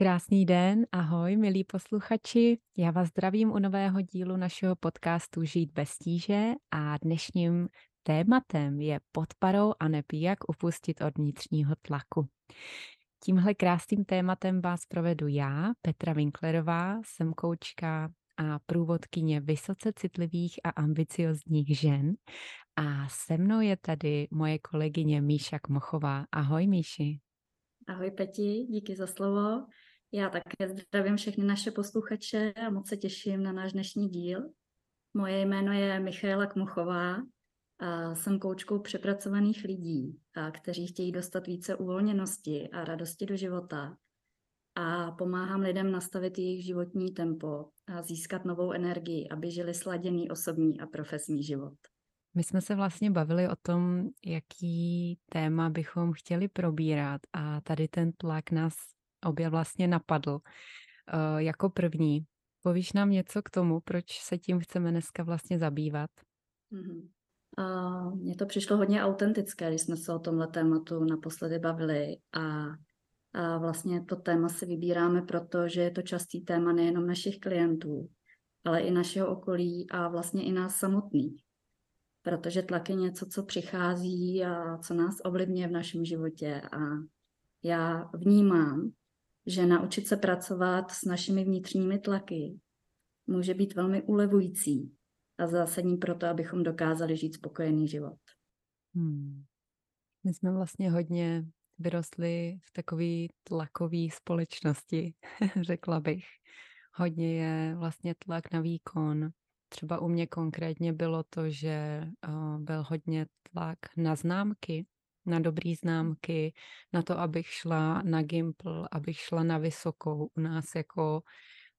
Krásný den, ahoj milí posluchači. Já vás zdravím u nového dílu našeho podcastu Žít bez tíže a dnešním tématem je podparou a nepí, jak upustit od vnitřního tlaku. Tímhle krásným tématem vás provedu já, Petra Winklerová, jsem koučka a průvodkyně vysoce citlivých a ambiciozních žen. A se mnou je tady moje kolegyně Míša Kmochová. Ahoj Míši. Ahoj Peti, díky za slovo. Já také zdravím všechny naše posluchače a moc se těším na náš dnešní díl. Moje jméno je Michaela Kmuchová a jsem koučkou přepracovaných lidí, a kteří chtějí dostat více uvolněnosti a radosti do života. A pomáhám lidem nastavit jejich životní tempo a získat novou energii, aby žili sladěný osobní a profesní život. My jsme se vlastně bavili o tom, jaký téma bychom chtěli probírat a tady ten tlak nás obě vlastně napadl uh, jako první. Povíš nám něco k tomu, proč se tím chceme dneska vlastně zabývat? Mm-hmm. Mně to přišlo hodně autentické, když jsme se o tomhle tématu naposledy bavili a, a vlastně to téma si vybíráme, protože je to častý téma nejenom našich klientů, ale i našeho okolí a vlastně i nás samotných. Protože tlak je něco, co přichází a co nás ovlivňuje v našem životě a já vnímám, že naučit se pracovat s našimi vnitřními tlaky může být velmi ulevující a zásadní pro to, abychom dokázali žít spokojený život. Hmm. My jsme vlastně hodně vyrostli v takové tlakové společnosti, řekla bych. Hodně je vlastně tlak na výkon. Třeba u mě konkrétně bylo to, že uh, byl hodně tlak na známky, na dobrý známky, na to, abych šla na Gimpl, abych šla na vysokou. U nás jako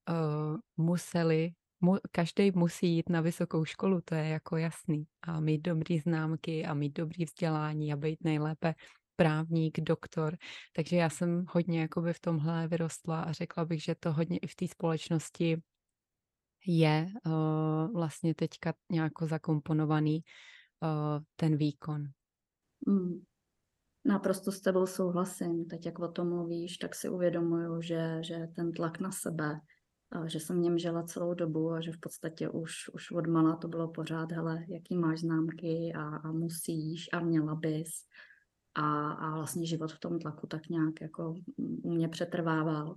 uh, museli, mu, každý musí jít na vysokou školu, to je jako jasný. A mít dobrý známky a mít dobrý vzdělání a být nejlépe právník, doktor. Takže já jsem hodně jakoby v tomhle vyrostla a řekla bych, že to hodně i v té společnosti je uh, vlastně teďka nějak zakomponovaný uh, ten výkon. Mm. Naprosto s tebou souhlasím. Teď, jak o tom mluvíš, tak si uvědomuju, že, že ten tlak na sebe, že jsem v něm žila celou dobu a že v podstatě už, už od mala to bylo pořád, hele, jaký máš známky a, a musíš a měla bys. A, a vlastně život v tom tlaku tak nějak jako u mě přetrvával.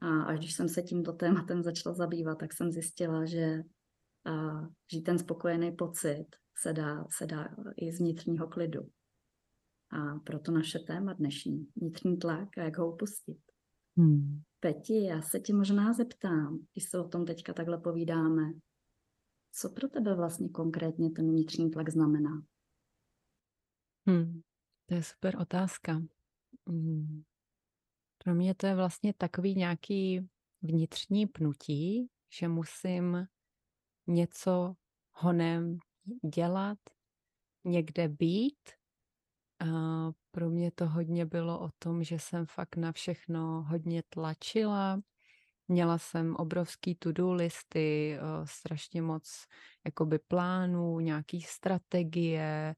A až když jsem se tímto tématem začala zabývat, tak jsem zjistila, že a, že ten spokojený pocit se dá, se dá i z vnitřního klidu. A proto naše téma dnešní, vnitřní tlak a jak ho upustit. Hmm. Peti, já se ti možná zeptám, když se o tom teďka takhle povídáme, co pro tebe vlastně konkrétně ten vnitřní tlak znamená? Hmm, to je super otázka. Hmm. Pro mě to je vlastně takový nějaký vnitřní pnutí, že musím něco honem dělat, někde být a pro mě to hodně bylo o tom, že jsem fakt na všechno hodně tlačila. Měla jsem obrovský to-do listy, eh, strašně moc jakoby plánů, nějaký strategie,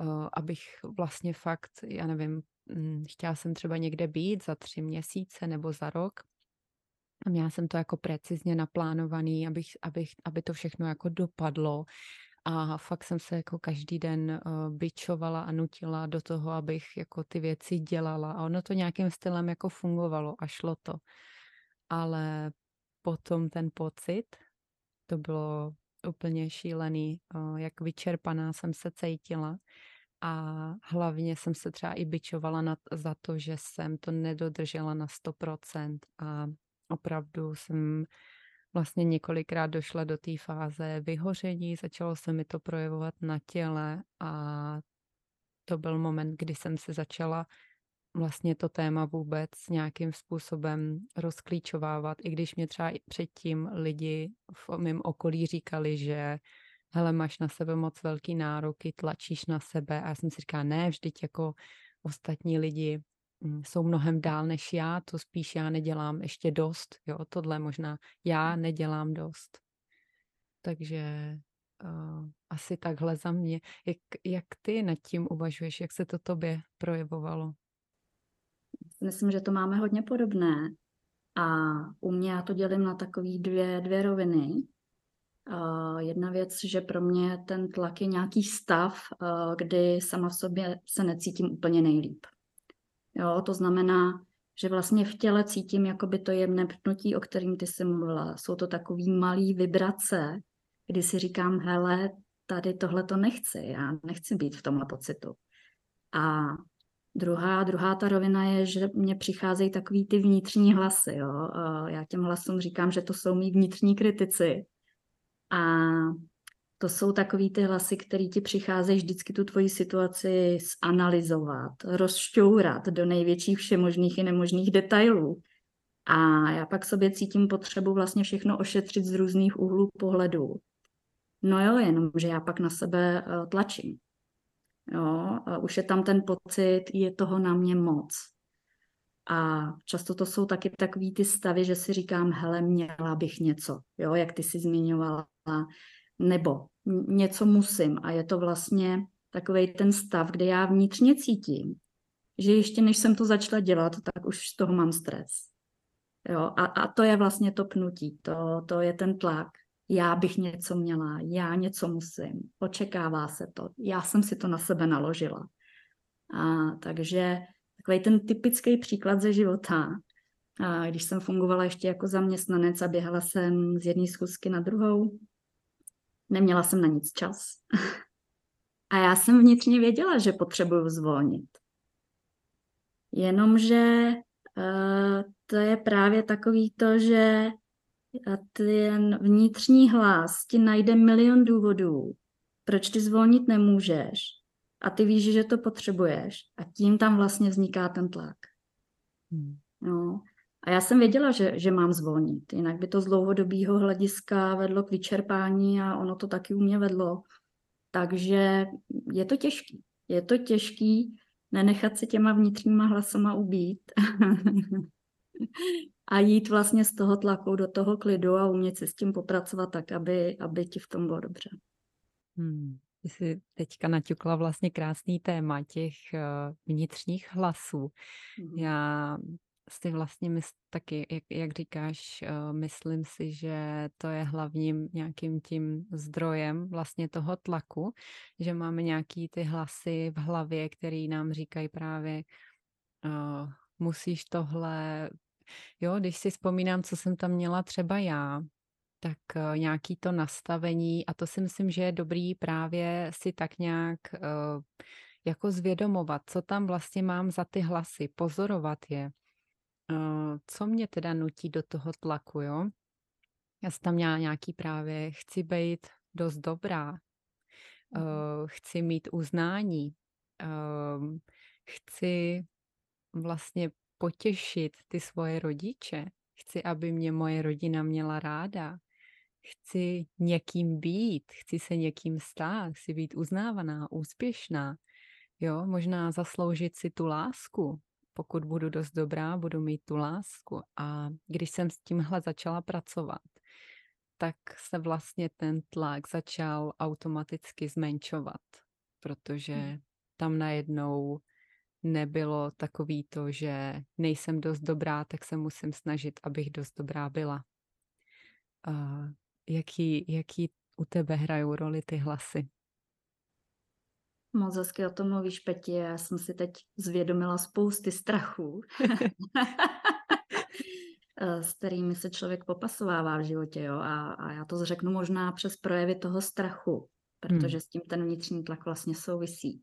eh, abych vlastně fakt, já nevím, hm, chtěla jsem třeba někde být za tři měsíce nebo za rok. A měla jsem to jako precizně naplánovaný, abych, abych, aby to všechno jako dopadlo. A fakt jsem se jako každý den uh, byčovala a nutila do toho, abych jako ty věci dělala. A ono to nějakým stylem jako fungovalo a šlo to. Ale potom ten pocit, to bylo úplně šílený, uh, jak vyčerpaná jsem se cítila. A hlavně jsem se třeba i byčovala na, za to, že jsem to nedodržela na 100%. A opravdu jsem vlastně několikrát došla do té fáze vyhoření, začalo se mi to projevovat na těle a to byl moment, kdy jsem se začala vlastně to téma vůbec nějakým způsobem rozklíčovávat, i když mě třeba předtím lidi v mém okolí říkali, že hele, máš na sebe moc velký nároky, tlačíš na sebe. A já jsem si říkala, ne, vždyť jako ostatní lidi jsou mnohem dál než já, to spíš já nedělám ještě dost, jo, tohle možná já nedělám dost. Takže uh, asi takhle za mě. Jak, jak ty nad tím uvažuješ, jak se to tobě projevovalo? Myslím, že to máme hodně podobné. A u mě já to dělím na takové dvě, dvě roviny. Uh, jedna věc, že pro mě ten tlak je nějaký stav, uh, kdy sama v sobě se necítím úplně nejlíp. Jo, to znamená, že vlastně v těle cítím jakoby to jemné pnutí, o kterým ty jsi mluvila. Jsou to takový malý vibrace, kdy si říkám, hele, tady tohle to nechci, já nechci být v tomhle pocitu. A druhá, druhá ta rovina je, že mně přicházejí takový ty vnitřní hlasy. Jo? Já těm hlasům říkám, že to jsou mý vnitřní kritici. A to jsou takový ty hlasy, které ti přicházejí vždycky tu tvoji situaci zanalizovat, rozšťourat do největších všemožných i nemožných detailů. A já pak sobě cítím potřebu vlastně všechno ošetřit z různých úhlů pohledu. No jo, jenom, že já pak na sebe eh, tlačím. Jo, už je tam ten pocit, je toho na mě moc. A často to jsou taky takový ty stavy, že si říkám, hele, měla bych něco, jo, jak ty si zmiňovala, nebo něco musím. A je to vlastně takový ten stav, kde já vnitřně cítím, že ještě než jsem to začala dělat, tak už z toho mám stres. Jo, a, a to je vlastně to pnutí, to, to je ten tlak. Já bych něco měla, já něco musím, očekává se to, já jsem si to na sebe naložila. A takže takový ten typický příklad ze života, a když jsem fungovala ještě jako zaměstnanec a běhala jsem z jedné schůzky na druhou, neměla jsem na nic čas. A já jsem vnitřně věděla, že potřebuju zvolnit. Jenomže uh, to je právě takový to, že ten vnitřní hlas ti najde milion důvodů, proč ty zvolnit nemůžeš. A ty víš, že to potřebuješ. A tím tam vlastně vzniká ten tlak. Hmm. No. A já jsem věděla, že, že mám zvolnit, jinak by to z dlouhodobého hlediska vedlo k vyčerpání a ono to taky u mě vedlo. Takže je to těžký. Je to těžký nenechat se těma vnitřníma hlasama ubít a jít vlastně z toho tlaku do toho klidu a umět si s tím popracovat tak, aby, aby ti v tom bylo dobře. Hmm. Ty jsi teďka naťukla vlastně krásný téma těch uh, vnitřních hlasů. Hmm. Já si vlastně mys- taky, jak, jak říkáš, uh, myslím si, že to je hlavním nějakým tím zdrojem vlastně toho tlaku, že máme nějaký ty hlasy v hlavě, který nám říkají právě uh, musíš tohle, jo, když si vzpomínám, co jsem tam měla třeba já, tak uh, nějaký to nastavení a to si myslím, že je dobrý právě si tak nějak uh, jako zvědomovat, co tam vlastně mám za ty hlasy, pozorovat je co mě teda nutí do toho tlaku, jo? Já jsem tam měla nějaký právě, chci být dost dobrá, uh, chci mít uznání, uh, chci vlastně potěšit ty svoje rodiče, chci, aby mě moje rodina měla ráda, chci někým být, chci se někým stát, chci být uznávaná, úspěšná, jo, možná zasloužit si tu lásku, pokud budu dost dobrá, budu mít tu lásku. A když jsem s tímhle začala pracovat, tak se vlastně ten tlak začal automaticky zmenšovat, protože hmm. tam najednou nebylo takový to, že nejsem dost dobrá, tak se musím snažit, abych dost dobrá byla. Uh, jaký, jaký u tebe hrajou roli ty hlasy? Moc hezky o tom mluvíš, Peti. Já jsem si teď zvědomila spousty strachů, eh, s kterými se člověk popasovává v životě. Jo? A, a já to řeknu možná přes projevy toho strachu, protože hmm. s tím ten vnitřní tlak vlastně souvisí.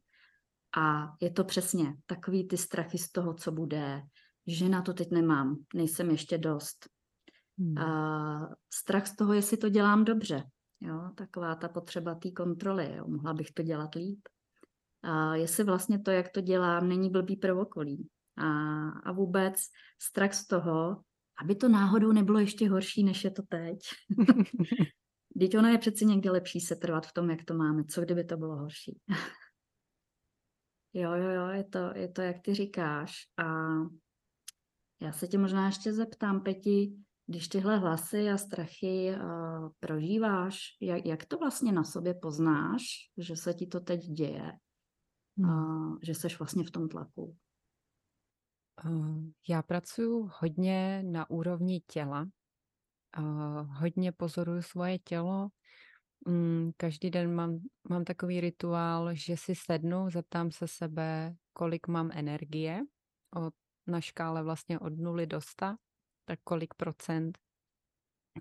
A je to přesně takový ty strachy z toho, co bude, že na to teď nemám, nejsem ještě dost. Hmm. A strach z toho, jestli to dělám dobře. Jo? Taková ta potřeba té kontroly. Jo? Mohla bych to dělat líp a jestli vlastně to, jak to dělám, není blbý prvokolí. A, a vůbec strach z toho, aby to náhodou nebylo ještě horší, než je to teď. Teď ono je přeci někde lepší se trvat v tom, jak to máme. Co kdyby to bylo horší? jo, jo, jo, je to, je to, jak ty říkáš. A já se tě možná ještě zeptám, Peti, když tyhle hlasy a strachy uh, prožíváš, jak, jak to vlastně na sobě poznáš, že se ti to teď děje? Hmm. a že seš vlastně v tom tlaku? Já pracuji hodně na úrovni těla. Hodně pozoruju svoje tělo. Mm, každý den mám, mám takový rituál, že si sednu, zeptám se sebe, kolik mám energie od, na škále vlastně od 0 do 100, tak kolik procent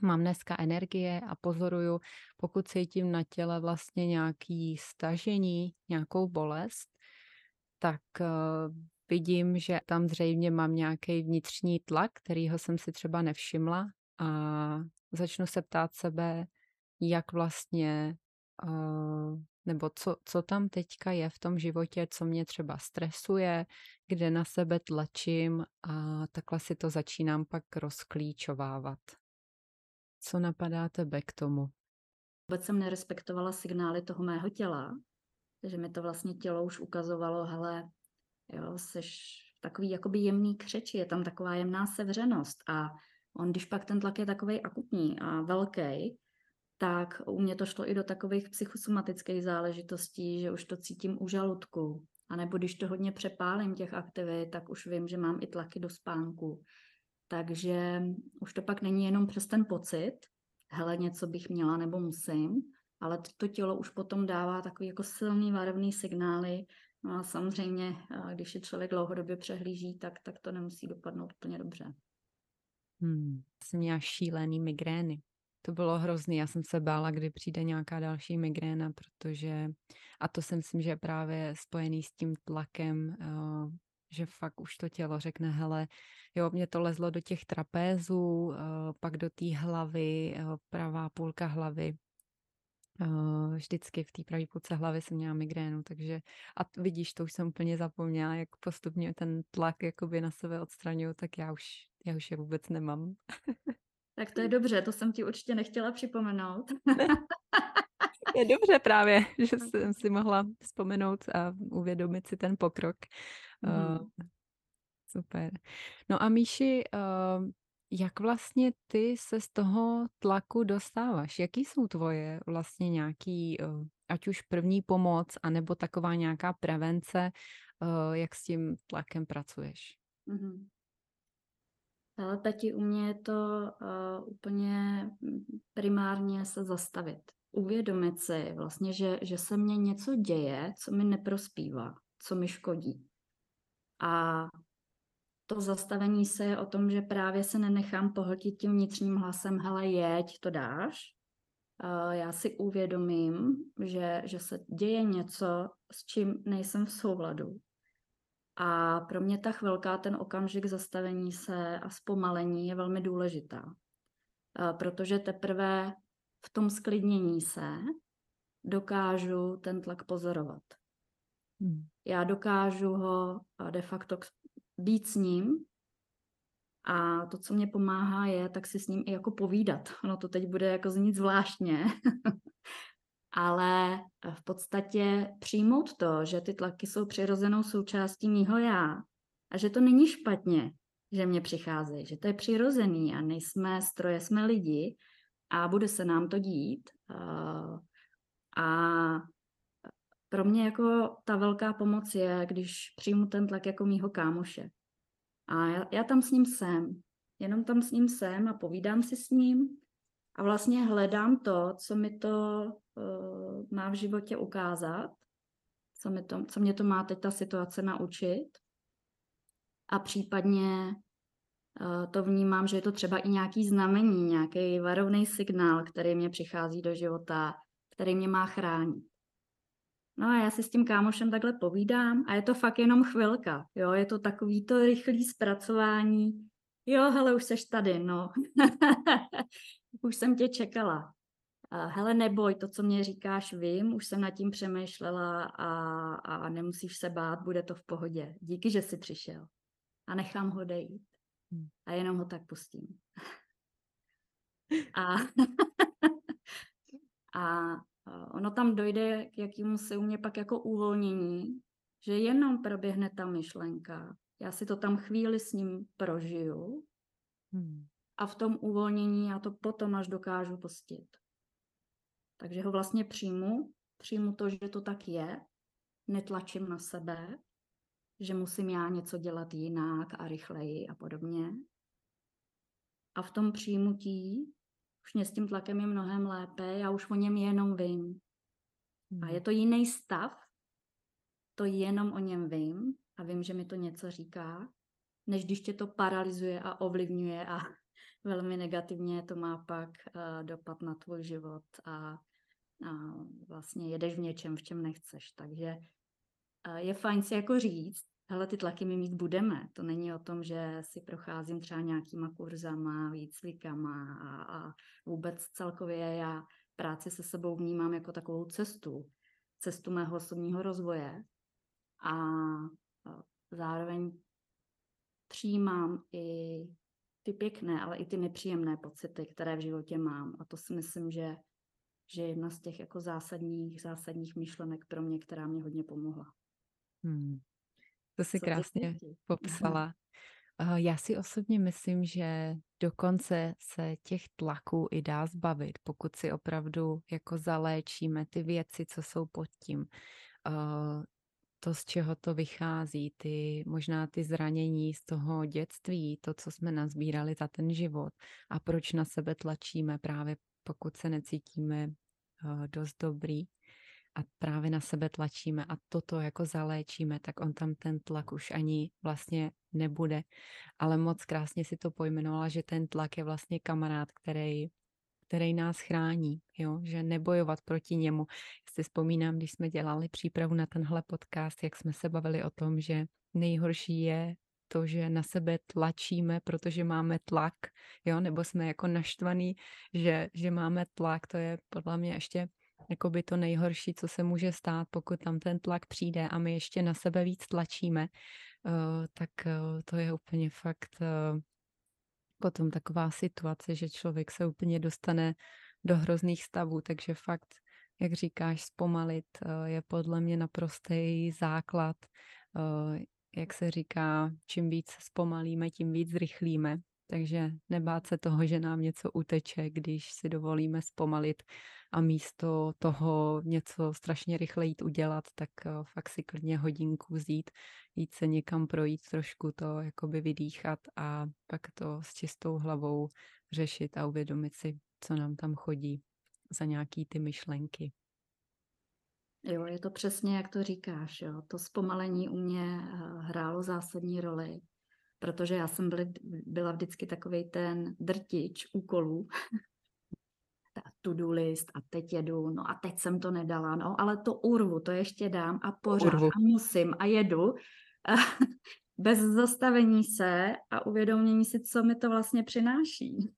mám dneska energie a pozoruju, pokud cítím na těle vlastně nějaký stažení, nějakou bolest, tak uh, vidím, že tam zřejmě mám nějaký vnitřní tlak, kterýho jsem si třeba nevšimla a začnu se ptát sebe, jak vlastně, uh, nebo co, co tam teďka je v tom životě, co mě třeba stresuje, kde na sebe tlačím a takhle si to začínám pak rozklíčovávat. Co napadá tebe k tomu? Vůbec jsem nerespektovala signály toho mého těla, že mi to vlastně tělo už ukazovalo, hele, jo, jsi takový jakoby jemný křeči, je tam taková jemná sevřenost a on, když pak ten tlak je takový akutní a velký, tak u mě to šlo i do takových psychosomatických záležitostí, že už to cítím u žaludku. A nebo když to hodně přepálím těch aktivit, tak už vím, že mám i tlaky do spánku. Takže už to pak není jenom přes ten pocit, hele, něco bych měla nebo musím, ale to tělo už potom dává takový jako silný varovný signály. No a samozřejmě, když je člověk dlouhodobě přehlíží, tak, tak to nemusí dopadnout úplně dobře. Hmm, jsem měla šílený migrény. To bylo hrozný. Já jsem se bála, kdy přijde nějaká další migréna, protože, a to si myslím, že je právě spojený s tím tlakem, uh, že fakt už to tělo řekne, hele, jo, mě to lezlo do těch trapézů, uh, pak do té hlavy, uh, pravá půlka hlavy, Uh, vždycky v té pravé půlce hlavy jsem měla migrénu, takže a vidíš, to už jsem úplně zapomněla, jak postupně ten tlak jakoby na sebe odstraňuju, tak já už, já už je vůbec nemám. Tak to je dobře, to jsem ti určitě nechtěla připomenout. je dobře právě, že jsem si mohla vzpomenout a uvědomit si ten pokrok. Mm. Uh, super. No a Míši, uh, jak vlastně ty se z toho tlaku dostáváš? Jaký jsou tvoje vlastně nějaký, uh, ať už první pomoc, anebo taková nějaká prevence, uh, jak s tím tlakem pracuješ? Mm-hmm. Ale tati u mě je to uh, úplně primárně se zastavit. Uvědomit si vlastně, že, že se mně něco děje, co mi neprospívá, co mi škodí. A to zastavení se je o tom, že právě se nenechám pohltit tím vnitřním hlasem, hele, jeď, to dáš. Já si uvědomím, že, že se děje něco, s čím nejsem v souladu a pro mě ta chvilka, ten okamžik zastavení se a zpomalení je velmi důležitá, protože teprve v tom sklidnění se dokážu ten tlak pozorovat. Hmm. Já dokážu ho de facto být s ním a to, co mě pomáhá, je tak si s ním i jako povídat. Ono to teď bude jako znít zvláštně, ale v podstatě přijmout to, že ty tlaky jsou přirozenou součástí mýho já a že to není špatně, že mě přicházejí, že to je přirozený a nejsme stroje, jsme lidi a bude se nám to dít. A pro mě jako ta velká pomoc je, když přijmu ten tlak jako mýho kámoše. A já, já tam s ním jsem, jenom tam s ním jsem a povídám si s ním a vlastně hledám to, co mi to uh, má v životě ukázat, co, mi to, co mě to má teď ta situace naučit. A případně uh, to vnímám, že je to třeba i nějaký znamení, nějaký varovný signál, který mě přichází do života, který mě má chránit. No a já si s tím kámošem takhle povídám a je to fakt jenom chvilka, jo, je to takový to rychlý zpracování, jo, hele, už seš tady, no. už jsem tě čekala. Hele, neboj, to, co mě říkáš, vím, už jsem nad tím přemýšlela a, a nemusíš se bát, bude to v pohodě. Díky, že jsi přišel. A nechám ho dejít. Hmm. A jenom ho tak pustím. a, a ono tam dojde k jakýmu se u mě pak jako uvolnění, že jenom proběhne ta myšlenka. Já si to tam chvíli s ním prožiju hmm. a v tom uvolnění já to potom až dokážu pustit. Takže ho vlastně přijmu, přijmu to, že to tak je, netlačím na sebe, že musím já něco dělat jinak a rychleji a podobně. A v tom přijímutí už mě s tím tlakem je mnohem lépe, já už o něm jenom vím. A je hmm. to jiný stav, to jenom o něm vím a vím, že mi to něco říká, než když tě to paralyzuje a ovlivňuje a velmi negativně to má pak uh, dopad na tvůj život a, a vlastně jedeš v něčem, v čem nechceš. Takže uh, je fajn si jako říct, hele, ty tlaky my mít budeme. To není o tom, že si procházím třeba nějakýma kurzama, výcvikama a, a vůbec celkově já práci se sebou vnímám jako takovou cestu, cestu mého osobního rozvoje a zároveň přijímám i ty pěkné, ale i ty nepříjemné pocity, které v životě mám. A to si myslím, že, že je jedna z těch jako zásadních, zásadních myšlenek pro mě, která mě hodně pomohla. Hmm. To si krásně popsala. Já si osobně myslím, že dokonce se těch tlaků i dá zbavit, pokud si opravdu jako zaléčíme ty věci, co jsou pod tím. To, z čeho to vychází, ty možná ty zranění z toho dětství, to, co jsme nazbírali za ten život a proč na sebe tlačíme právě pokud se necítíme uh, dost dobrý a právě na sebe tlačíme a toto jako zaléčíme, tak on tam ten tlak už ani vlastně nebude. Ale moc krásně si to pojmenovala, že ten tlak je vlastně kamarád, který který nás chrání, jo? že nebojovat proti němu. Si vzpomínám, když jsme dělali přípravu na tenhle podcast, jak jsme se bavili o tom, že nejhorší je to, že na sebe tlačíme, protože máme tlak, jo, nebo jsme jako naštvaný, že, že máme tlak, to je podle mě ještě jako by to nejhorší, co se může stát, pokud tam ten tlak přijde a my ještě na sebe víc tlačíme, uh, tak uh, to je úplně fakt uh, potom taková situace, že člověk se úplně dostane do hrozných stavů, takže fakt, jak říkáš, zpomalit eh, je podle mě naprostý základ. Eh, jak se říká, čím víc zpomalíme, tím víc zrychlíme. Takže nebát se toho, že nám něco uteče, když si dovolíme zpomalit a místo toho něco strašně rychle jít udělat, tak eh, fakt si klidně hodinku vzít, jít se někam projít, trošku to jakoby vydýchat a pak to s čistou hlavou řešit a uvědomit si, co nám tam chodí za nějaký ty myšlenky. Jo, je to přesně, jak to říkáš. Jo. To zpomalení u mě eh, hrálo zásadní roli, protože já jsem byli, byla vždycky takový ten drtič úkolů, to-do list a teď jedu, no a teď jsem to nedala, no ale to urvu, to ještě dám a pořád urvu. a musím a jedu bez zastavení se a uvědomění si, co mi to vlastně přináší.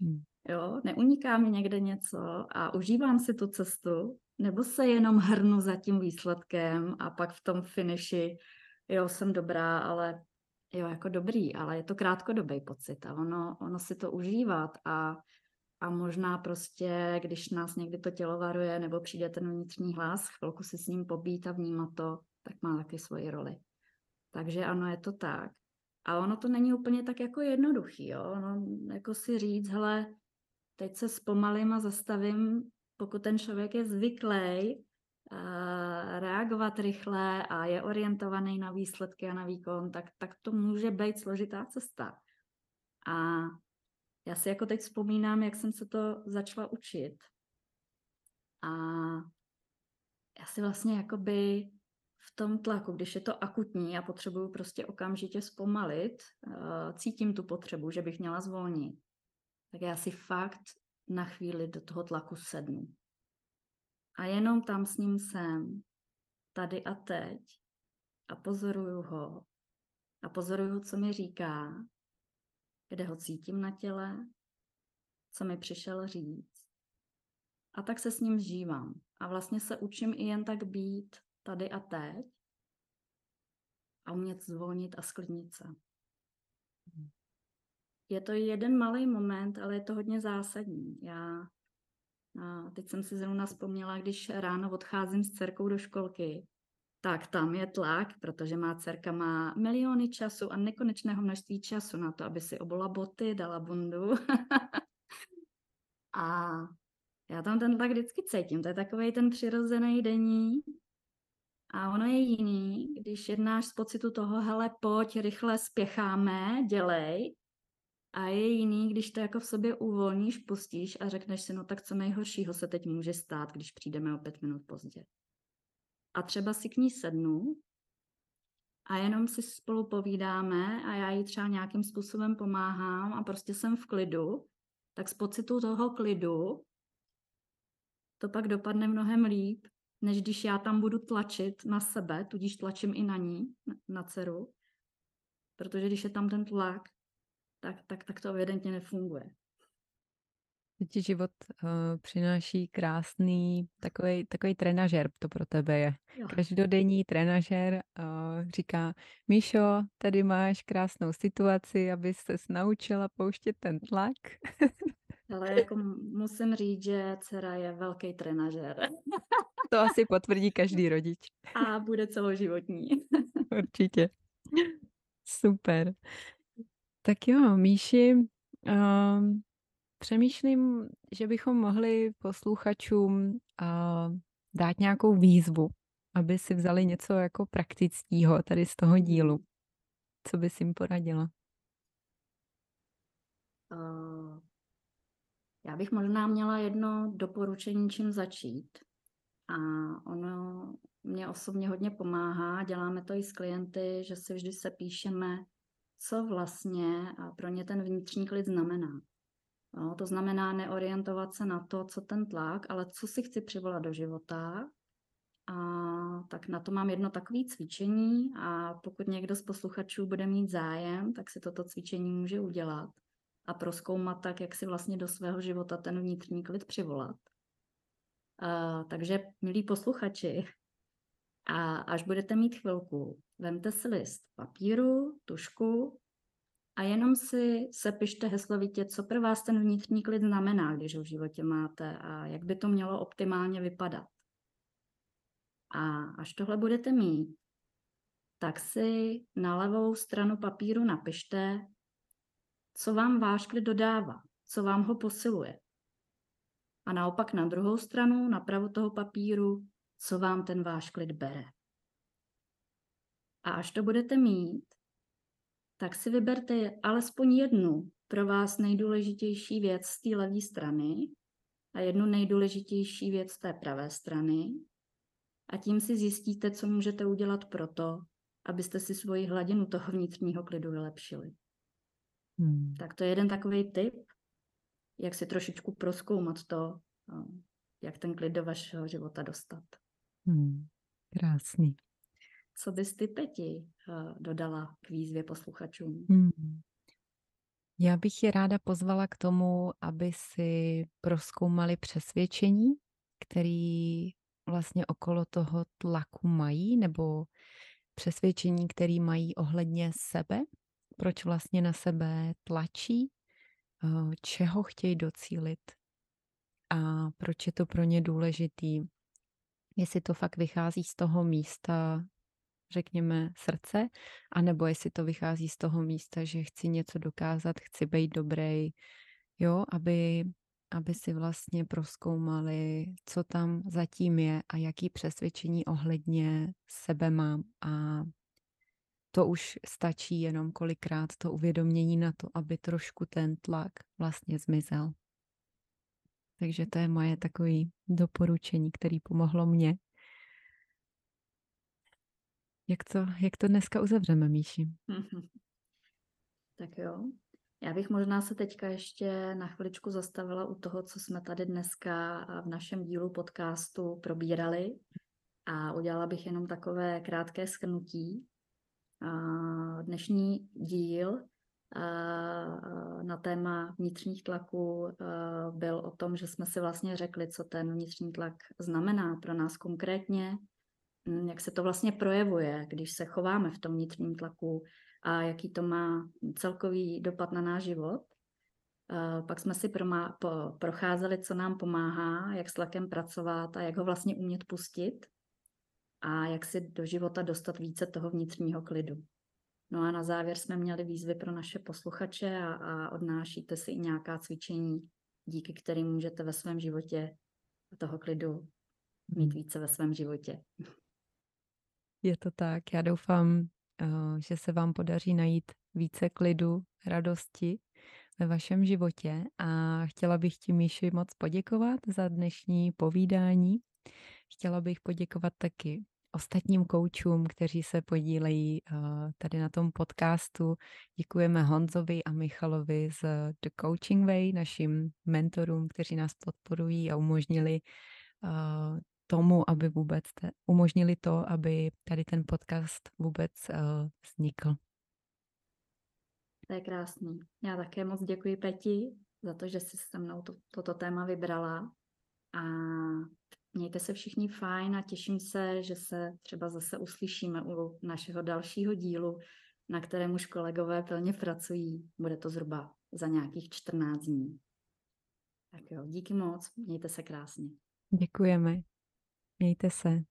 Hmm. jo, neuniká mi někde něco a užívám si tu cestu, nebo se jenom hrnu za tím výsledkem a pak v tom finiši, jo, jsem dobrá, ale jo, jako dobrý, ale je to krátkodobý pocit a ono, ono si to užívat a a možná prostě, když nás někdy to tělo varuje nebo přijde ten vnitřní hlas, chvilku si s ním pobít a vnímat to, tak má taky svoji roli. Takže ano, je to tak. A ono to není úplně tak jako jednoduchý, jo. Ono, jako si říct, hele, teď se zpomalím a zastavím, pokud ten člověk je zvyklý reagovat rychle a je orientovaný na výsledky a na výkon, tak, tak to může být složitá cesta. A já si jako teď vzpomínám, jak jsem se to začala učit. A já si vlastně jakoby v tom tlaku, když je to akutní a potřebuju prostě okamžitě zpomalit, uh, cítím tu potřebu, že bych měla zvolnit, tak já si fakt na chvíli do toho tlaku sednu. A jenom tam s ním jsem, tady a teď, a pozoruju ho. A pozoruju, co mi říká kde ho cítím na těle, co mi přišel říct. A tak se s ním žívám. A vlastně se učím i jen tak být tady a teď a umět zvolnit a sklidnit se. Je to jeden malý moment, ale je to hodně zásadní. Já a teď jsem si zrovna vzpomněla, když ráno odcházím s dcerkou do školky, tak tam je tlak, protože má dcerka má miliony času a nekonečného množství času na to, aby si obula boty, dala bundu. a já tam ten tlak vždycky cítím. To je takový ten přirozený denní. A ono je jiný, když jednáš z pocitu toho, hele, pojď, rychle spěcháme, dělej. A je jiný, když to jako v sobě uvolníš, pustíš a řekneš si, no tak co nejhoršího se teď může stát, když přijdeme o pět minut pozdě. A třeba si k ní sednu a jenom si spolu povídáme a já jí třeba nějakým způsobem pomáhám a prostě jsem v klidu, tak z pocitu toho klidu to pak dopadne mnohem líp, než když já tam budu tlačit na sebe, tudíž tlačím i na ní, na dceru, protože když je tam ten tlak, tak, tak, tak to evidentně nefunguje. Ti život uh, přináší krásný takový, takový trenažer, to pro tebe je. Jo. Každodenní trenažer uh, říká, Míšo, tady máš krásnou situaci, aby se naučila pouštět ten tlak. Ale jako musím říct, že dcera je velký trenažer. To asi potvrdí každý rodič. A bude celoživotní. Určitě. Super. Tak jo, Míši, um, přemýšlím, že bychom mohli posluchačům uh, dát nějakou výzvu, aby si vzali něco jako praktického tady z toho dílu. Co bys jim poradila? Uh, já bych možná měla jedno doporučení, čím začít. A ono mě osobně hodně pomáhá. Děláme to i s klienty, že si vždy se píšeme, co vlastně pro ně ten vnitřní klid znamená. No, to znamená neorientovat se na to, co ten tlak, ale co si chci přivolat do života. A tak na to mám jedno takové cvičení a pokud někdo z posluchačů bude mít zájem, tak si toto cvičení může udělat a proskoumat tak, jak si vlastně do svého života ten vnitřní klid přivolat. Uh, takže, milí posluchači, a až budete mít chvilku, vemte si list papíru, tušku a jenom si sepište heslovitě, co pro vás ten vnitřní klid znamená, když ho v životě máte a jak by to mělo optimálně vypadat. A až tohle budete mít, tak si na levou stranu papíru napište, co vám váš klid dodává, co vám ho posiluje. A naopak na druhou stranu, napravo toho papíru, co vám ten váš klid bere. A až to budete mít, tak si vyberte alespoň jednu pro vás nejdůležitější věc z té levé strany a jednu nejdůležitější věc z té pravé strany a tím si zjistíte, co můžete udělat pro to, abyste si svoji hladinu toho vnitřního klidu vylepšili. Hmm. Tak to je jeden takový tip, jak si trošičku proskoumat to, no, jak ten klid do vašeho života dostat. Hmm. Krásný. Co bys ty, Peti, eh, dodala k výzvě posluchačům? Hmm. Já bych je ráda pozvala k tomu, aby si proskoumali přesvědčení, který vlastně okolo toho tlaku mají, nebo přesvědčení, který mají ohledně sebe, proč vlastně na sebe tlačí, eh, čeho chtějí docílit a proč je to pro ně důležitý. Jestli to fakt vychází z toho místa, řekněme, srdce, anebo jestli to vychází z toho místa, že chci něco dokázat, chci být dobrý, jo, aby, aby si vlastně proskoumali, co tam zatím je a jaký přesvědčení ohledně sebe mám a to už stačí jenom kolikrát to uvědomění na to, aby trošku ten tlak vlastně zmizel. Takže to je moje takové doporučení, které pomohlo mně. Jak to, jak to dneska uzavřeme, Míši? Tak jo. Já bych možná se teďka ještě na chviličku zastavila u toho, co jsme tady dneska v našem dílu podcastu probírali a udělala bych jenom takové krátké schrnutí. Dnešní díl na téma vnitřních tlaků byl o tom, že jsme si vlastně řekli, co ten vnitřní tlak znamená pro nás konkrétně, hm, jak se to vlastně projevuje, když se chováme v tom vnitřním tlaku a jaký to má celkový dopad na náš život. Pak jsme si procházeli, co nám pomáhá, jak s tlakem pracovat a jak ho vlastně umět pustit a jak si do života dostat více toho vnitřního klidu. No a na závěr jsme měli výzvy pro naše posluchače a, a odnášíte si i nějaká cvičení, díky kterým můžete ve svém životě toho klidu mít více ve svém životě. Je to tak. Já doufám, eh, že se vám podaří najít více klidu, radosti ve vašem životě a chtěla bych ti, Míši, moc poděkovat za dnešní povídání. Chtěla bych poděkovat taky ostatním koučům, kteří se podílejí uh, tady na tom podcastu. Děkujeme Honzovi a Michalovi z The Coaching Way, našim mentorům, kteří nás podporují a umožnili uh, tomu, aby vůbec te, umožnili to, aby tady ten podcast vůbec uh, vznikl. To je krásný. Já také moc děkuji Peti za to, že jsi se mnou to, toto téma vybrala. A mějte se všichni fajn a těším se, že se třeba zase uslyšíme u našeho dalšího dílu, na kterém už kolegové plně pracují. Bude to zhruba za nějakých 14 dní. Tak jo, díky moc, mějte se krásně. Děkujeme. Mějte se.